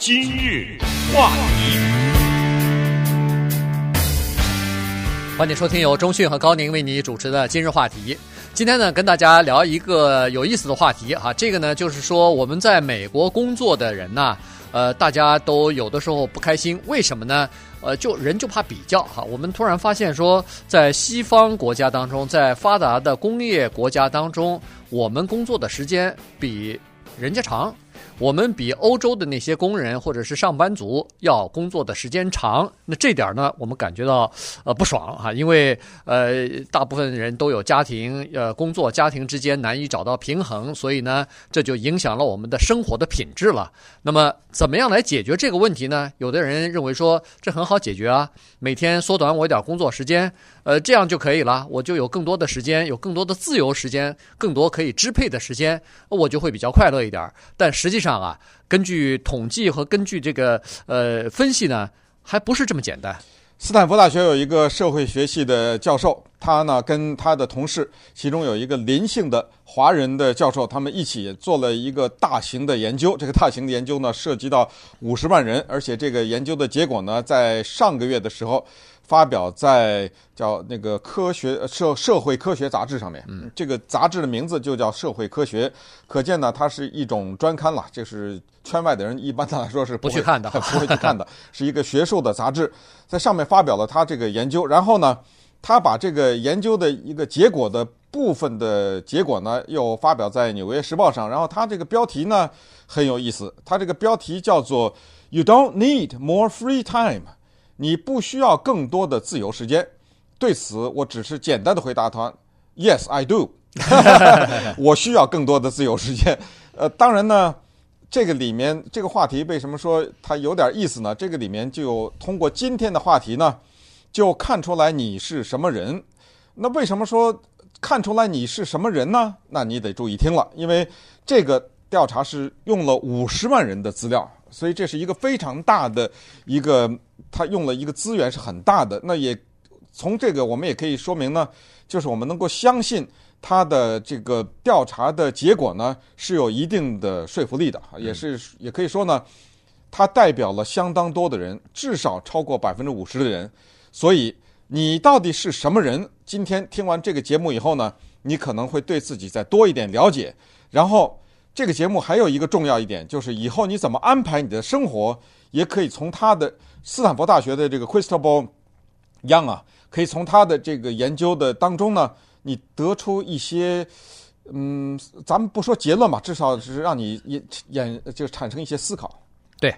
今日话题，欢迎收听由中讯和高宁为你主持的今日话题。今天呢，跟大家聊一个有意思的话题哈。这个呢，就是说我们在美国工作的人呢，呃，大家都有的时候不开心，为什么呢？呃，就人就怕比较哈。我们突然发现说，在西方国家当中，在发达的工业国家当中，我们工作的时间比人家长。我们比欧洲的那些工人或者是上班族要工作的时间长，那这点呢，我们感觉到呃不爽哈，因为呃大部分人都有家庭，呃工作家庭之间难以找到平衡，所以呢，这就影响了我们的生活的品质了。那么怎么样来解决这个问题呢？有的人认为说这很好解决啊，每天缩短我一点工作时间，呃这样就可以了，我就有更多的时间，有更多的自由时间，更多可以支配的时间，我就会比较快乐一点。但实际上，啊，根据统计和根据这个呃分析呢，还不是这么简单。斯坦福大学有一个社会学系的教授，他呢跟他的同事，其中有一个林姓的华人的教授，他们一起做了一个大型的研究。这个大型的研究呢，涉及到五十万人，而且这个研究的结果呢，在上个月的时候。发表在叫那个科学社社会科学杂志上面，嗯，这个杂志的名字就叫社会科学，可见呢，它是一种专刊了，就是圈外的人一般的来说是不，不去看的，不会去看的，是一个学术的杂志，在上面发表了他这个研究，然后呢，他把这个研究的一个结果的部分的结果呢，又发表在《纽约时报》上，然后他这个标题呢很有意思，他这个标题叫做 “You don't need more free time”。你不需要更多的自由时间，对此我只是简单的回答他：Yes, I do。我需要更多的自由时间。呃，当然呢，这个里面这个话题为什么说它有点意思呢？这个里面就通过今天的话题呢，就看出来你是什么人。那为什么说看出来你是什么人呢？那你得注意听了，因为这个调查是用了五十万人的资料。所以这是一个非常大的一个，他用了一个资源是很大的。那也从这个我们也可以说明呢，就是我们能够相信他的这个调查的结果呢是有一定的说服力的，也是也可以说呢，它代表了相当多的人，至少超过百分之五十的人。所以你到底是什么人？今天听完这个节目以后呢，你可能会对自己再多一点了解，然后。这个节目还有一个重要一点，就是以后你怎么安排你的生活，也可以从他的斯坦福大学的这个 Christopher Young 啊，可以从他的这个研究的当中呢，你得出一些，嗯，咱们不说结论吧，至少是让你也也就产生一些思考。对。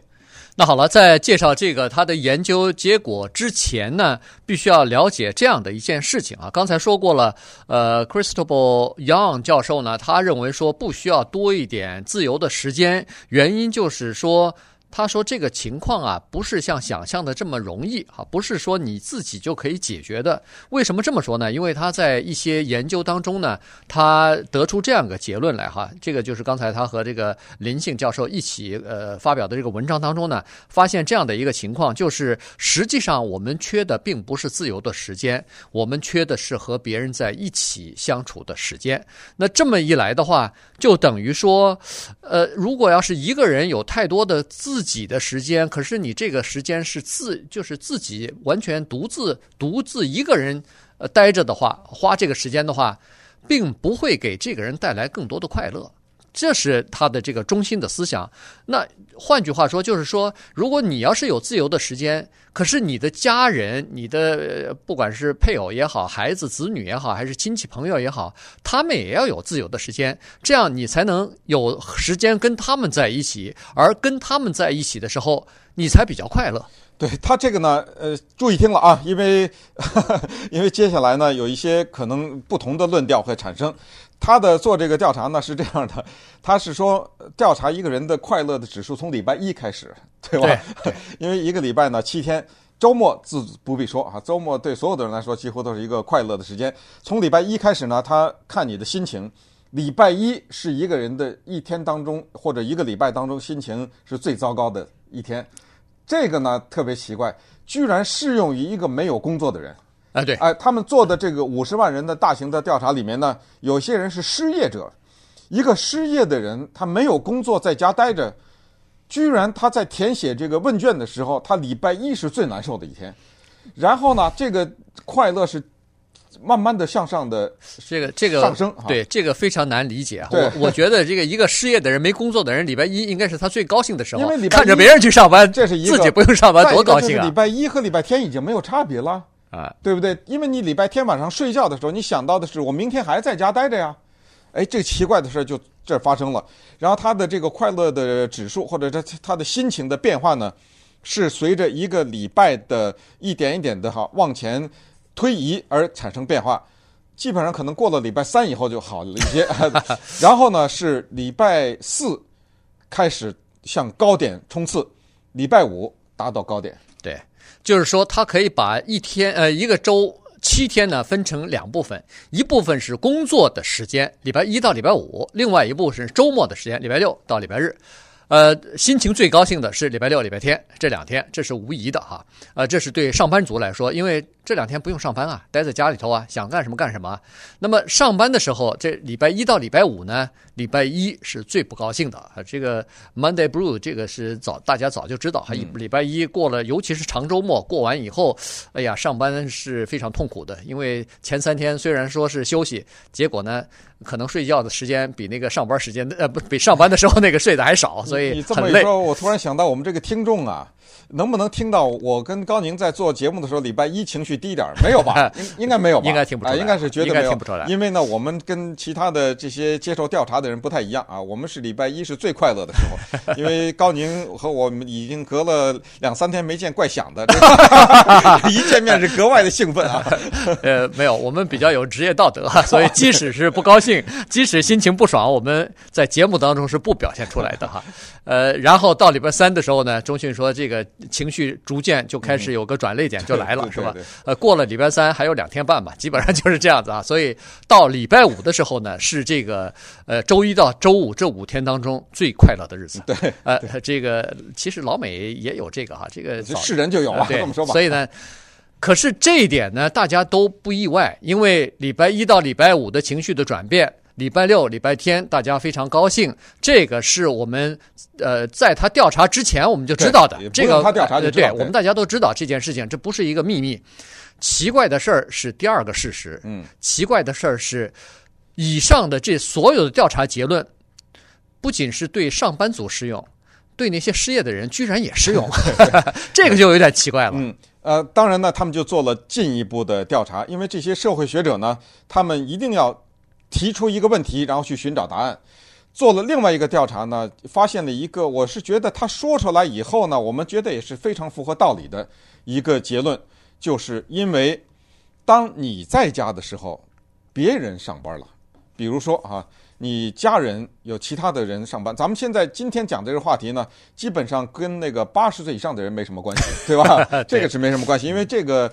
那好了，在介绍这个他的研究结果之前呢，必须要了解这样的一件事情啊。刚才说过了，呃，Christopher Young 教授呢，他认为说不需要多一点自由的时间，原因就是说。他说：“这个情况啊，不是像想象的这么容易啊，不是说你自己就可以解决的。为什么这么说呢？因为他在一些研究当中呢，他得出这样一个结论来哈。这个就是刚才他和这个林姓教授一起呃发表的这个文章当中呢，发现这样的一个情况，就是实际上我们缺的并不是自由的时间，我们缺的是和别人在一起相处的时间。那这么一来的话，就等于说，呃，如果要是一个人有太多的自自己的时间，可是你这个时间是自，就是自己完全独自独自一个人呃待着的话，花这个时间的话，并不会给这个人带来更多的快乐。这是他的这个中心的思想。那换句话说，就是说，如果你要是有自由的时间，可是你的家人、你的不管是配偶也好、孩子、子女也好，还是亲戚朋友也好，他们也要有自由的时间，这样你才能有时间跟他们在一起。而跟他们在一起的时候，你才比较快乐。对，他这个呢，呃，注意听了啊，因为呵呵 因为接下来呢，有一些可能不同的论调会产生。他的做这个调查呢是这样的，他是说调查一个人的快乐的指数从礼拜一开始，对吧？对，因为一个礼拜呢七天，周末自不必说啊，周末对所有的人来说几乎都是一个快乐的时间。从礼拜一开始呢，他看你的心情，礼拜一是一个人的一天当中或者一个礼拜当中心情是最糟糕的一天。这个呢特别奇怪，居然适用于一个没有工作的人。啊，对，哎，他们做的这个五十万人的大型的调查里面呢，有些人是失业者，一个失业的人，他没有工作，在家待着，居然他在填写这个问卷的时候，他礼拜一是最难受的一天，然后呢，这个快乐是。慢慢的向上的这个这个上升，对这个非常难理解。我我觉得这个一个失业的人、没工作的人，礼拜一应该是他最高兴的时候，因为礼拜一看着别人去上班，这是一个自己不用上班多高兴啊！礼拜一和礼拜天已经没有差别了啊，对不对？因为你礼拜天晚上睡觉的时候，你想到的是我明天还在家待着呀。哎，这奇怪的事就这发生了。然后他的这个快乐的指数或者他他的心情的变化呢，是随着一个礼拜的一点一点的哈往前推移而产生变化。基本上可能过了礼拜三以后就好了一些，然后呢是礼拜四开始向高点冲刺，礼拜五达到高点。对，就是说他可以把一天呃一个周七天呢分成两部分，一部分是工作的时间，礼拜一到礼拜五；另外一部是周末的时间，礼拜六到礼拜日。呃，心情最高兴的是礼拜六、礼拜天这两天，这是无疑的哈。呃，这是对上班族来说，因为这两天不用上班啊，待在家里头啊，想干什么干什么。那么上班的时候，这礼拜一到礼拜五呢，礼拜一是最不高兴的啊。这个 Monday Blue 这个是早大家早就知道，哈，礼拜一过了，尤其是长周末过完以后，哎呀，上班是非常痛苦的，因为前三天虽然说是休息，结果呢，可能睡觉的时间比那个上班时间呃不 比上班的时候那个睡的还少，所以很累。你这么一说，我突然想到我们这个听众啊。能不能听到我跟高宁在做节目的时候，礼拜一情绪低点没有吧？应应该没有吧？应该听不出来，应该是绝对没有。听不出来。因为呢，我们跟其他的这些接受调查的人不太一样啊。我们是礼拜一是最快乐的时候，因为高宁和我们已经隔了两三天没见，怪想的。一见面是格外的兴奋啊。呃，没有，我们比较有职业道德，所以即使是不高兴，即使心情不爽，我们在节目当中是不表现出来的哈。呃，然后到礼拜三的时候呢，中讯说这个。情绪逐渐就开始有个转泪点就来了，嗯、是吧？呃，过了礼拜三还有两天半吧，基本上就是这样子啊。所以到礼拜五的时候呢，是这个呃周一到周五这五天当中最快乐的日子。对，呃，这个其实老美也有这个哈，这个是人就有啊，对这么说吧。所以呢，可是这一点呢，大家都不意外，因为礼拜一到礼拜五的情绪的转变。礼拜六、礼拜天，大家非常高兴。这个是我们呃，在他调查之前我们就知道的。这个他调查就知道，对，我们大家都知道这件事情，这不是一个秘密。奇怪的事儿是第二个事实。嗯，奇怪的事儿是，以上的这所有的调查结论，不仅是对上班族适用，对那些失业的人居然也适用。这个就有点奇怪了。嗯，呃，当然呢，他们就做了进一步的调查，因为这些社会学者呢，他们一定要。提出一个问题，然后去寻找答案。做了另外一个调查呢，发现了一个，我是觉得他说出来以后呢，我们觉得也是非常符合道理的一个结论，就是因为当你在家的时候，别人上班了，比如说啊，你家人有其他的人上班。咱们现在今天讲这个话题呢，基本上跟那个八十岁以上的人没什么关系，对吧？这个是没什么关系，因为这个。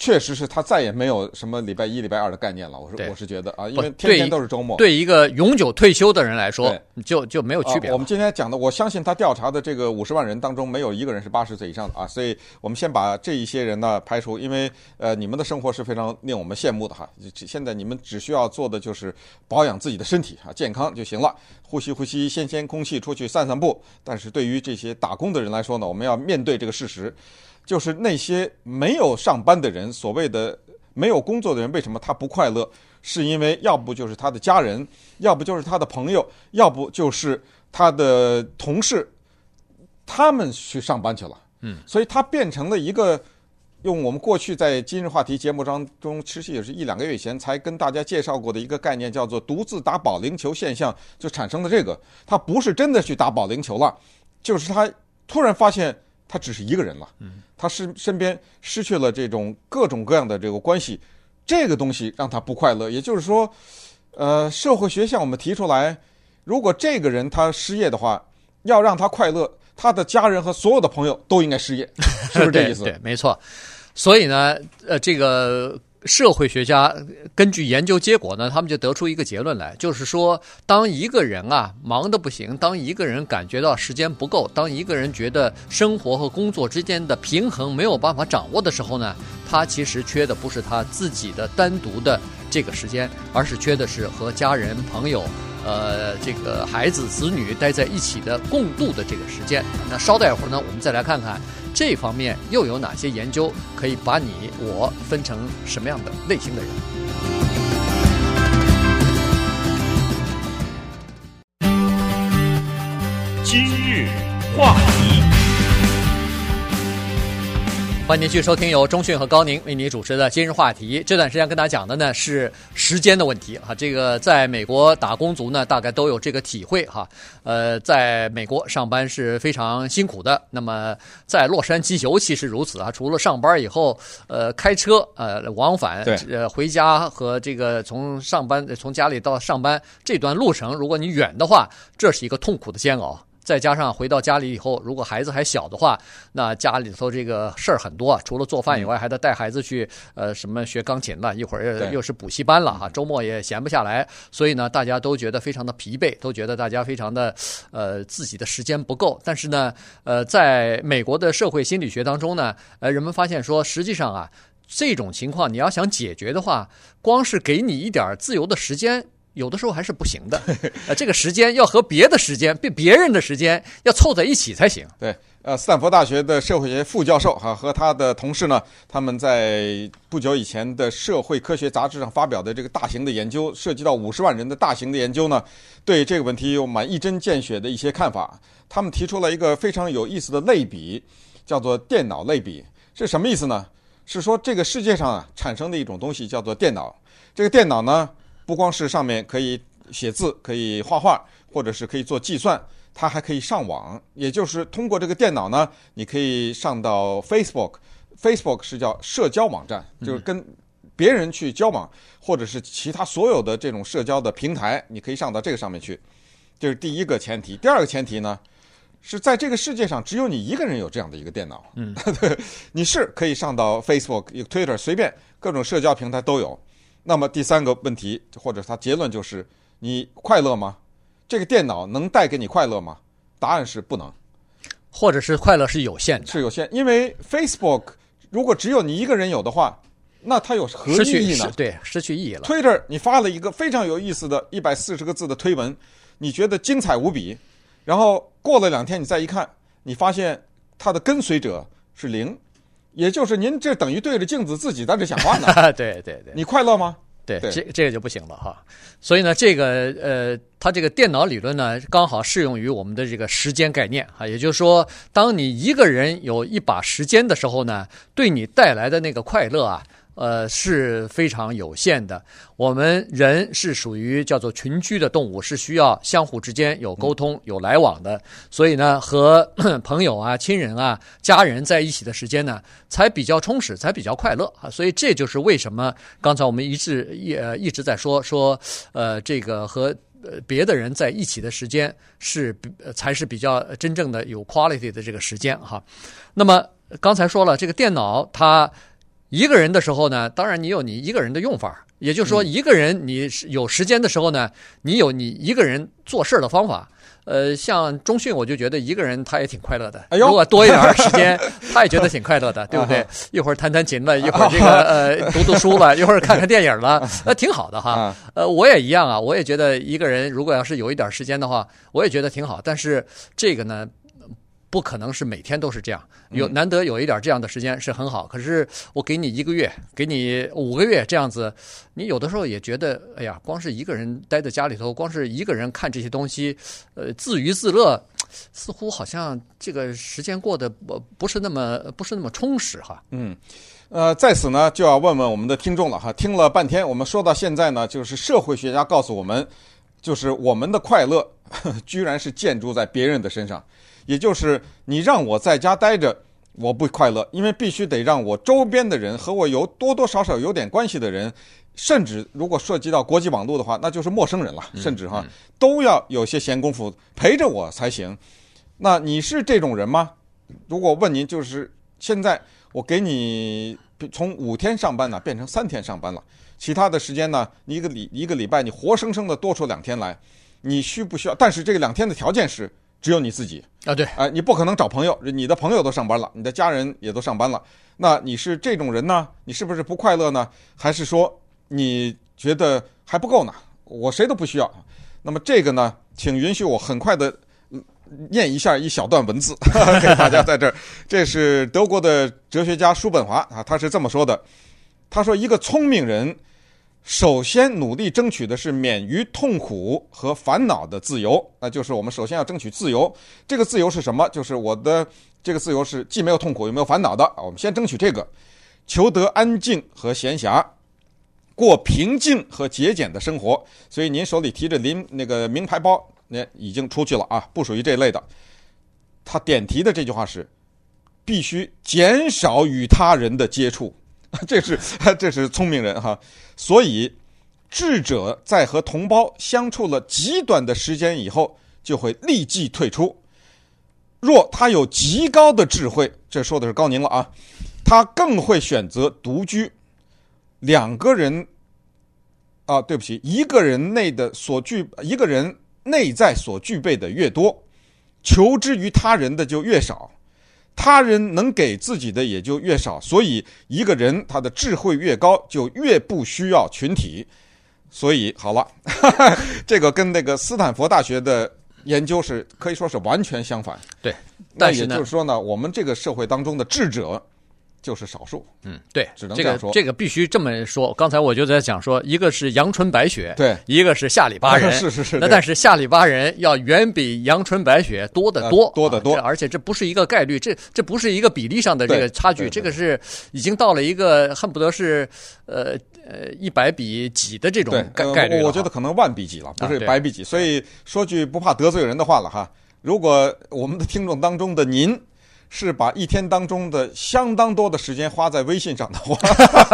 确实是他再也没有什么礼拜一、礼拜二的概念了。我是，我是觉得啊，因为天天都是周末。对一个永久退休的人来说，就就没有区别、啊。我们今天讲的，我相信他调查的这个五十万人当中，没有一个人是八十岁以上的啊。所以我们先把这一些人呢排除，因为呃，你们的生活是非常令我们羡慕的哈。现在你们只需要做的就是保养自己的身体啊，健康就行了，呼吸呼吸新鲜空气，出去散散步。但是对于这些打工的人来说呢，我们要面对这个事实。就是那些没有上班的人，所谓的没有工作的人，为什么他不快乐？是因为要不就是他的家人，要不就是他的朋友，要不就是他的同事，他们去上班去了。嗯，所以他变成了一个用我们过去在今日话题节目当中，其实也是一两个月前才跟大家介绍过的一个概念，叫做独自打保龄球现象，就产生了这个。他不是真的去打保龄球了，就是他突然发现。他只是一个人了，他是身边失去了这种各种各样的这个关系，这个东西让他不快乐。也就是说，呃，社会学向我们提出来，如果这个人他失业的话，要让他快乐，他的家人和所有的朋友都应该失业，是不是这意思？对，对，没错。所以呢，呃，这个。社会学家根据研究结果呢，他们就得出一个结论来，就是说，当一个人啊忙得不行，当一个人感觉到时间不够，当一个人觉得生活和工作之间的平衡没有办法掌握的时候呢，他其实缺的不是他自己的单独的这个时间，而是缺的是和家人朋友呃这个孩子子女待在一起的共度的这个时间。那稍待一会儿呢，我们再来看看这方面又有哪些研究可以把你我分成什么样的类型的人。今日话题，欢迎您继续收听由中讯和高宁为您主持的今日话题。这段时间跟大家讲的呢是时间的问题哈。这个在美国打工族呢，大概都有这个体会哈。呃，在美国上班是非常辛苦的。那么在洛杉矶尤其是如此啊。除了上班以后，呃，开车呃往返，呃回家和这个从上班从家里到上班这段路程，如果你远的话，这是一个痛苦的煎熬。再加上回到家里以后，如果孩子还小的话，那家里头这个事儿很多啊。除了做饭以外，还得带孩子去呃什么学钢琴了，一会儿又是补习班了哈。周末也闲不下来，所以呢，大家都觉得非常的疲惫，都觉得大家非常的呃自己的时间不够。但是呢，呃，在美国的社会心理学当中呢，呃，人们发现说，实际上啊，这种情况你要想解决的话，光是给你一点自由的时间。有的时候还是不行的，呃，这个时间要和别的时间、别别人的时间要凑在一起才行。对，呃，斯坦福大学的社会学副教授哈和他的同事呢，他们在不久以前的《社会科学杂志》上发表的这个大型的研究，涉及到五十万人的大型的研究呢，对这个问题有蛮一针见血的一些看法。他们提出了一个非常有意思的类比，叫做电脑类比。是什么意思呢？是说这个世界上啊产生的一种东西叫做电脑。这个电脑呢，不光是上面可以写字、可以画画，或者是可以做计算，它还可以上网。也就是通过这个电脑呢，你可以上到 Facebook。Facebook 是叫社交网站，就是跟别人去交往，或者是其他所有的这种社交的平台，你可以上到这个上面去。这是第一个前提。第二个前提呢，是在这个世界上只有你一个人有这样的一个电脑。嗯，你是可以上到 Facebook、Twitter，随便各种社交平台都有。那么第三个问题，或者他结论就是：你快乐吗？这个电脑能带给你快乐吗？答案是不能，或者是快乐是有限的，是有限。因为 Facebook 如果只有你一个人有的话，那它有何意义呢？对，失去意义了。Twitter 你发了一个非常有意思的一百四十个字的推文，你觉得精彩无比，然后过了两天你再一看，你发现它的跟随者是零。也就是您这等于对着镜子自己在这讲话呢？对对对，你快乐吗？对，对这这个就不行了哈。所以呢，这个呃，它这个电脑理论呢，刚好适用于我们的这个时间概念啊。也就是说，当你一个人有一把时间的时候呢，对你带来的那个快乐啊。呃，是非常有限的。我们人是属于叫做群居的动物，是需要相互之间有沟通、有来往的。所以呢，和 朋友啊、亲人啊、家人在一起的时间呢，才比较充实，才比较快乐啊。所以这就是为什么刚才我们一直一呃一直在说说，呃，这个和呃别的人在一起的时间是才是比较真正的有 quality 的这个时间哈。那么刚才说了，这个电脑它。一个人的时候呢，当然你有你一个人的用法，也就是说，一个人你有时间的时候呢，你有你一个人做事的方法。呃，像中讯，我就觉得一个人他也挺快乐的。如果多一点时间，他也觉得挺快乐的，对不对？一会儿弹弹琴了，一会儿这个呃读读书了，一会儿看看电影了，那挺好的哈。呃，我也一样啊，我也觉得一个人如果要是有一点时间的话，我也觉得挺好。但是这个呢？不可能是每天都是这样，有难得有一点这样的时间是很好。可是我给你一个月，给你五个月这样子，你有的时候也觉得，哎呀，光是一个人待在家里头，光是一个人看这些东西，呃，自娱自乐，似乎好像这个时间过得不不是那么不是那么充实哈。嗯，呃，在此呢就要问问我们的听众了哈，听了半天，我们说到现在呢，就是社会学家告诉我们，就是我们的快乐 居然是建筑在别人的身上。也就是你让我在家待着，我不快乐，因为必须得让我周边的人和我有多多少少有点关系的人，甚至如果涉及到国际网络的话，那就是陌生人了，甚至哈都要有些闲工夫陪着我才行。那你是这种人吗？如果问您，就是现在我给你从五天上班呢变成三天上班了，其他的时间呢，你一个礼一个礼拜你活生生的多出两天来，你需不需要？但是这个两天的条件是。只有你自己啊，对，哎，你不可能找朋友，你的朋友都上班了，你的家人也都上班了，那你是这种人呢？你是不是不快乐呢？还是说你觉得还不够呢？我谁都不需要？那么这个呢，请允许我很快的念一下一小段文字 给大家在这儿。这是德国的哲学家叔本华啊，他是这么说的：他说，一个聪明人首先努力争取的是免于痛苦和烦恼的自由，那就是我们首先要争取自由。这个自由是什么？就是我的这个自由是既没有痛苦又没有烦恼的。我们先争取这个，求得安静和闲暇。过平静和节俭的生活，所以您手里提着您那个名牌包，那已经出去了啊，不属于这类的。他点题的这句话是：必须减少与他人的接触，这是这是聪明人哈。所以智者在和同胞相处了极短的时间以后，就会立即退出。若他有极高的智慧，这说的是高宁了啊，他更会选择独居。两个人，啊，对不起，一个人内的所具，一个人内在所具备的越多，求之于他人的就越少，他人能给自己的也就越少。所以，一个人他的智慧越高，就越不需要群体。所以，好了，哈哈，这个跟那个斯坦福大学的研究是可以说是完全相反。对，但是那也就是说呢，我们这个社会当中的智者。就是少数，嗯，对，只能这样说。这个这个必须这么说。刚才我就在讲说，一个是阳春白雪，对，一个是下里巴人，是是是。那但是下里巴人要远比阳春白雪多得多，多得多。而且这不是一个概率，这这不是一个比例上的这个差距，这个是已经到了一个恨不得是呃呃一百比几的这种概概率。我觉得可能万比几了，不是百比几。所以说句不怕得罪人的话了哈，如果我们的听众当中的您。是把一天当中的相当多的时间花在微信上的话，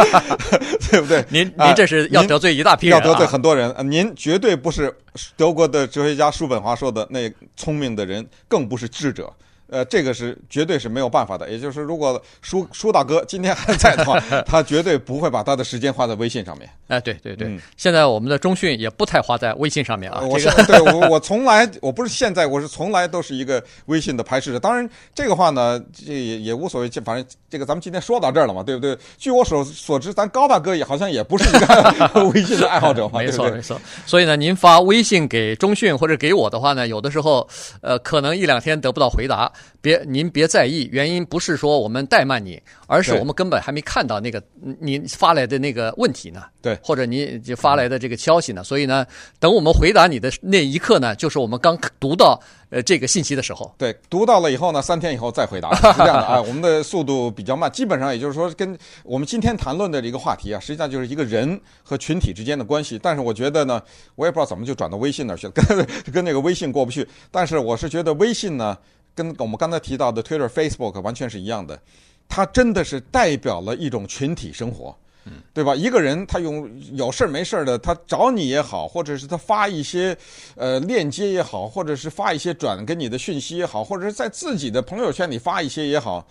对不对？您您这是要得罪一大批人，啊，要得罪很多人。您绝对不是德国的哲学家叔本华说的那聪明的人，更不是智者。呃，这个是绝对是没有办法的。也就是如果舒舒大哥今天还在的话，他绝对不会把他的时间花在微信上面。哎，对对对，嗯、现在我们的中讯也不太花在微信上面啊。我是、这个、对我我从来我不是现在，我是从来都是一个微信的排斥者。当然，这个话呢，这也也无所谓。反正这个咱们今天说到这儿了嘛，对不对？据我所所知，咱高大哥也好像也不是一个 微信的爱好者嘛。没错没错。所以呢，您发微信给中讯或者给我的话呢，有的时候呃，可能一两天得不到回答。别，您别在意，原因不是说我们怠慢你，而是我们根本还没看到那个您发来的那个问题呢。对，或者您就发来的这个消息呢。所以呢，等我们回答你的那一刻呢，就是我们刚读到呃这个信息的时候。对，读到了以后呢，三天以后再回答，是这样的啊。我们的速度比较慢，基本上也就是说，跟我们今天谈论的这个话题啊，实际上就是一个人和群体之间的关系。但是我觉得呢，我也不知道怎么就转到微信那儿去了，跟跟那个微信过不去。但是我是觉得微信呢。跟我们刚才提到的 Twitter、Facebook 完全是一样的，它真的是代表了一种群体生活，嗯，对吧？一个人他用有事儿没事儿的，他找你也好，或者是他发一些呃链接也好，或者是发一些转给你的讯息也好，或者是在自己的朋友圈里发一些也好，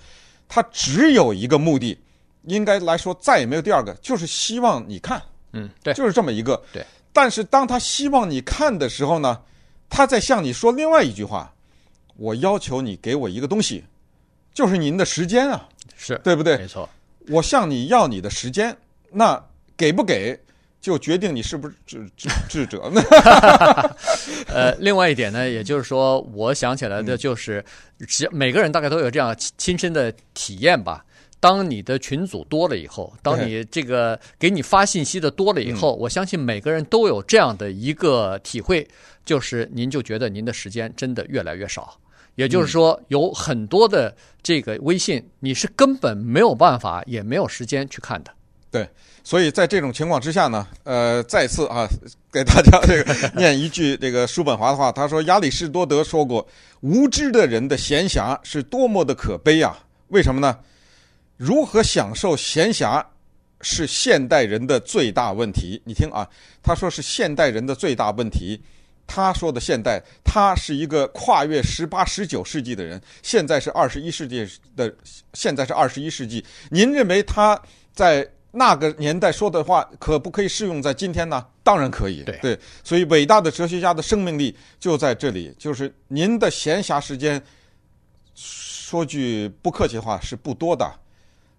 他只有一个目的，应该来说再也没有第二个，就是希望你看，嗯，对，就是这么一个，对。但是当他希望你看的时候呢，他在向你说另外一句话。我要求你给我一个东西，就是您的时间啊，是对不对？没错，我向你要你的时间，那给不给就决定你是不是智智智者呢？呃，另外一点呢，也就是说，我想起来的就是，只每个人大概都有这样亲身的体验吧。当你的群组多了以后，当你这个给你发信息的多了以后，我相信每个人都有这样的一个体会，就是您就觉得您的时间真的越来越少。也就是说，有很多的这个微信，你是根本没有办法，也没有时间去看的。对，所以在这种情况之下呢，呃，再次啊，给大家这个念一句这个叔本华的话，他说：“亚里士多德说过，无知的人的闲暇是多么的可悲啊！为什么呢？如何享受闲暇是现代人的最大问题。你听啊，他说是现代人的最大问题。”他说的现代，他是一个跨越十八、十九世纪的人，现在是二十一世纪的，现在是二十一世纪。您认为他在那个年代说的话，可不可以适用在今天呢？当然可以。对，对，所以伟大的哲学家的生命力就在这里，就是您的闲暇时间，说句不客气的话，是不多的。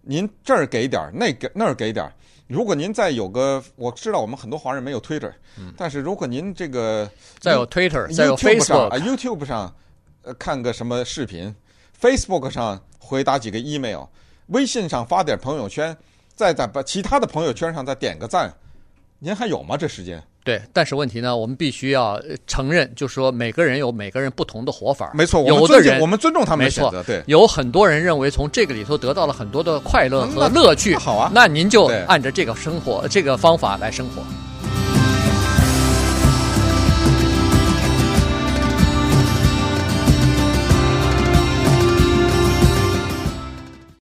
您这儿给点儿，那个那儿给点儿。如果您再有个，我知道我们很多华人没有 Twitter，、嗯、但是如果您这个再有 Twitter，再有 Facebook 啊 YouTube 上，呃，看个什么视频，Facebook 上回答几个 email，微信上发点朋友圈，再在把其他的朋友圈上再点个赞，您还有吗？这时间？对，但是问题呢，我们必须要承认，就是说每个人有每个人不同的活法。没错，有的人我们尊重他们的选择。没错，对，有很多人认为从这个里头得到了很多的快乐和乐趣。好啊，那您就按照这个生活这个方法来生活。